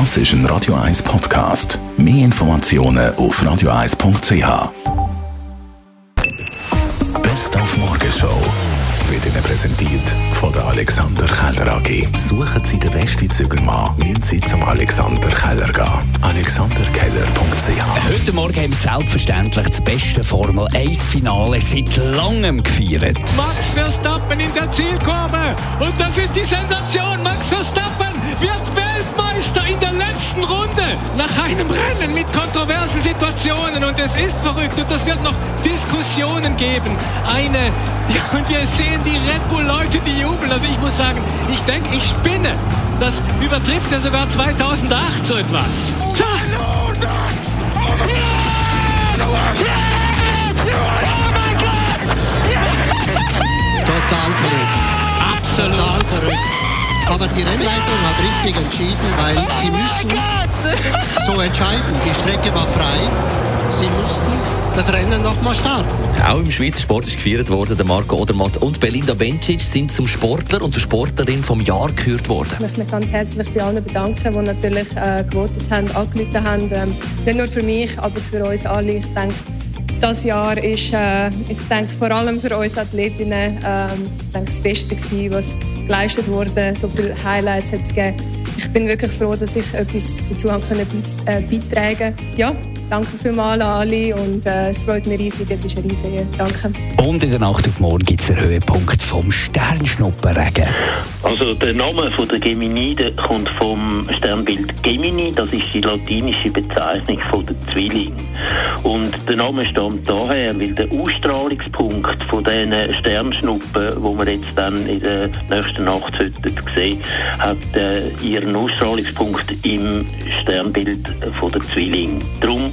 Das ist ein Radio 1 Podcast. Mehr Informationen auf radio1.ch. Best auf Morgenshow wird Ihnen präsentiert von der Alexander Keller AG. Suchen Sie den besten Zügelmann, müssen Sie zum Alexander Keller gehen. AlexanderKeller.ch Heute Morgen haben wir selbstverständlich das beste Formel 1 Finale seit langem gefeiert. Max Verstappen in der Zielkurve. Und das ist die Sensation. Max Verstappen wird Nach einem Rennen mit kontroversen Situationen. Und es ist verrückt. Und es wird noch Diskussionen geben. Eine, ja, und wir sehen die Red Bull-Leute, die jubeln. Also ich muss sagen, ich denke, ich spinne. Das übertrifft ja sogar 2008 so etwas. Tja. Total verrückt. Absolut. Total verrückt. Aber die Rennleitung hat richtig entschieden, weil sie müssen so entscheiden. Die Strecke war frei. Sie mussten das Rennen nochmal starten. Auch im Schweizer Sport ist gefeiert worden. Der Marco Odermatt und Belinda Bencic sind zum Sportler und zur Sportlerin vom Jahr gekürt worden. Ich möchte mich ganz herzlich bei allen bedanken, die natürlich äh, gewotet haben, angerufen haben. Ähm, nicht nur für mich, aber für uns alle. Ich denke, das Jahr ist, äh, ich denke, vor allem für uns Athletinnen ähm, ich denke, das Beste gewesen, was geleistet wurde. So viele Highlights hat es gegeben. Ich bin wirklich froh, dass ich etwas dazu können äh, beitragen Ja, danke vielmals an alle und äh, es freut mich riesig. Es ist eine riesige Danke. Und in der Nacht auf morgen gibt es den Höhepunkt vom Sternschnuppenregen. Also der Name von der Geminide kommt vom Sternbild Gemini, das ist die latinische Bezeichnung von der Zwilling. Und der Name stammt daher, weil der Ausstrahlungspunkt von diesen Sternschnuppen, wo wir jetzt dann in der nächsten Nacht sehen hat äh, ihren Ausstrahlungspunkt im Sternbild von der Zwilling. Darum